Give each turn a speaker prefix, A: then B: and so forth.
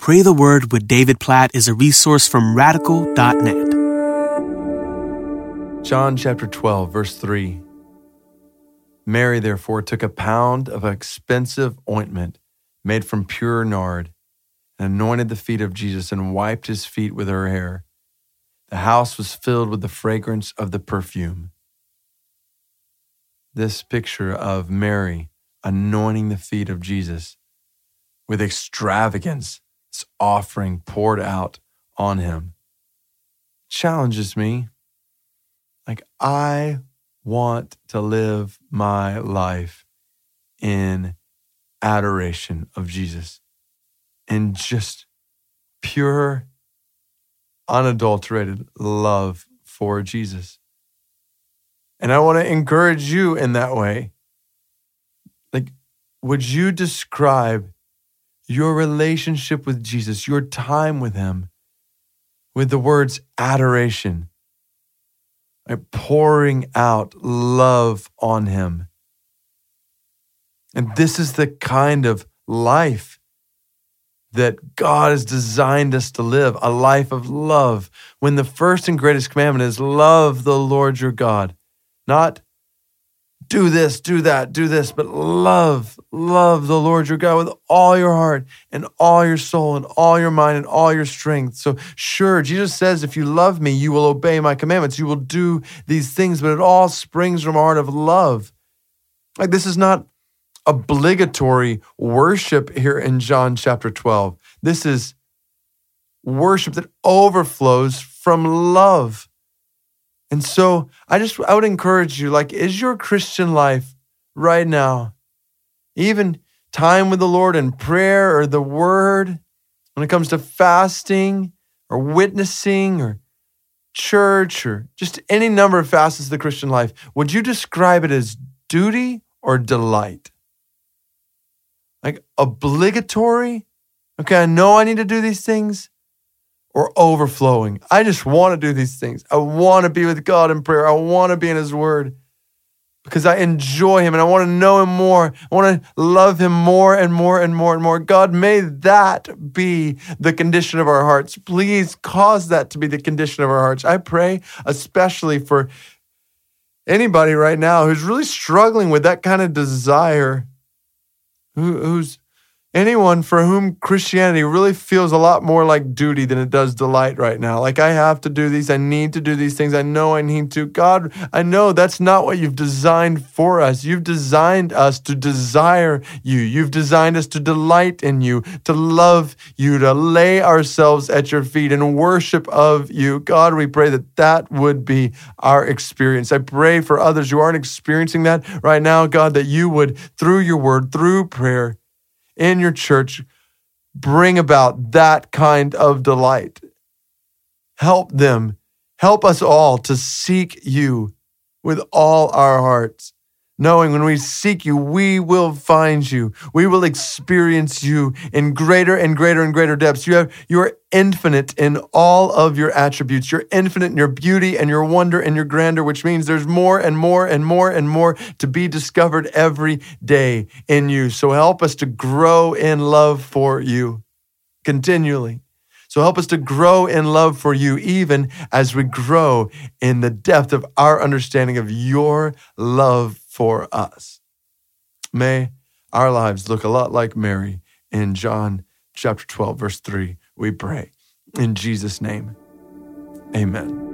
A: Pray the Word with David Platt is a resource from radical.net.
B: John chapter 12, verse 3. Mary, therefore, took a pound of expensive ointment made from pure nard and anointed the feet of Jesus and wiped his feet with her hair. The house was filled with the fragrance of the perfume. This picture of Mary anointing the feet of Jesus with extravagance, this offering poured out on him, challenges me. Like, I want to live my life in adoration of Jesus, in just pure, unadulterated love for Jesus. And I want to encourage you in that way. Like, would you describe your relationship with Jesus, your time with Him, with the words adoration? right? pouring out love on him. And this is the kind of life that God has designed us to live a life of love. When the first and greatest commandment is love the Lord your God, not do this, do that, do this, but love, love the Lord your God with all your heart and all your soul and all your mind and all your strength. So, sure, Jesus says, if you love me, you will obey my commandments. You will do these things, but it all springs from a heart of love. Like, this is not obligatory worship here in John chapter 12. This is worship that overflows from love. And so I just, I would encourage you like, is your Christian life right now, even time with the Lord and prayer or the word, when it comes to fasting or witnessing or church or just any number of facets of the Christian life, would you describe it as duty or delight? Like obligatory? Okay, I know I need to do these things, or overflowing. I just want to do these things. I want to be with God in prayer. I want to be in His Word because I enjoy Him and I want to know Him more. I want to love Him more and more and more and more. God, may that be the condition of our hearts. Please cause that to be the condition of our hearts. I pray especially for anybody right now who's really struggling with that kind of desire, who, who's anyone for whom Christianity really feels a lot more like duty than it does delight right now. Like, I have to do these, I need to do these things, I know I need to. God, I know that's not what you've designed for us. You've designed us to desire you, you've designed us to delight in you, to love you, to lay ourselves at your feet in worship of you. God, we pray that that would be our experience. I pray for others who aren't experiencing that right now, God, that you would, through your word, through prayer, in your church bring about that kind of delight. Help them, help us all to seek you with all our hearts knowing when we seek you, we will find you. We will experience you in greater and greater and greater depths. You have you are infinite in all of your attributes. You're infinite in your beauty and your wonder and your grandeur, which means there's more and more and more and more to be discovered every day in you. So help us to grow in love for you continually. So help us to grow in love for you, even as we grow in the depth of our understanding of your love for us. May our lives look a lot like Mary in John chapter 12, verse 3. We pray. In Jesus' name, amen.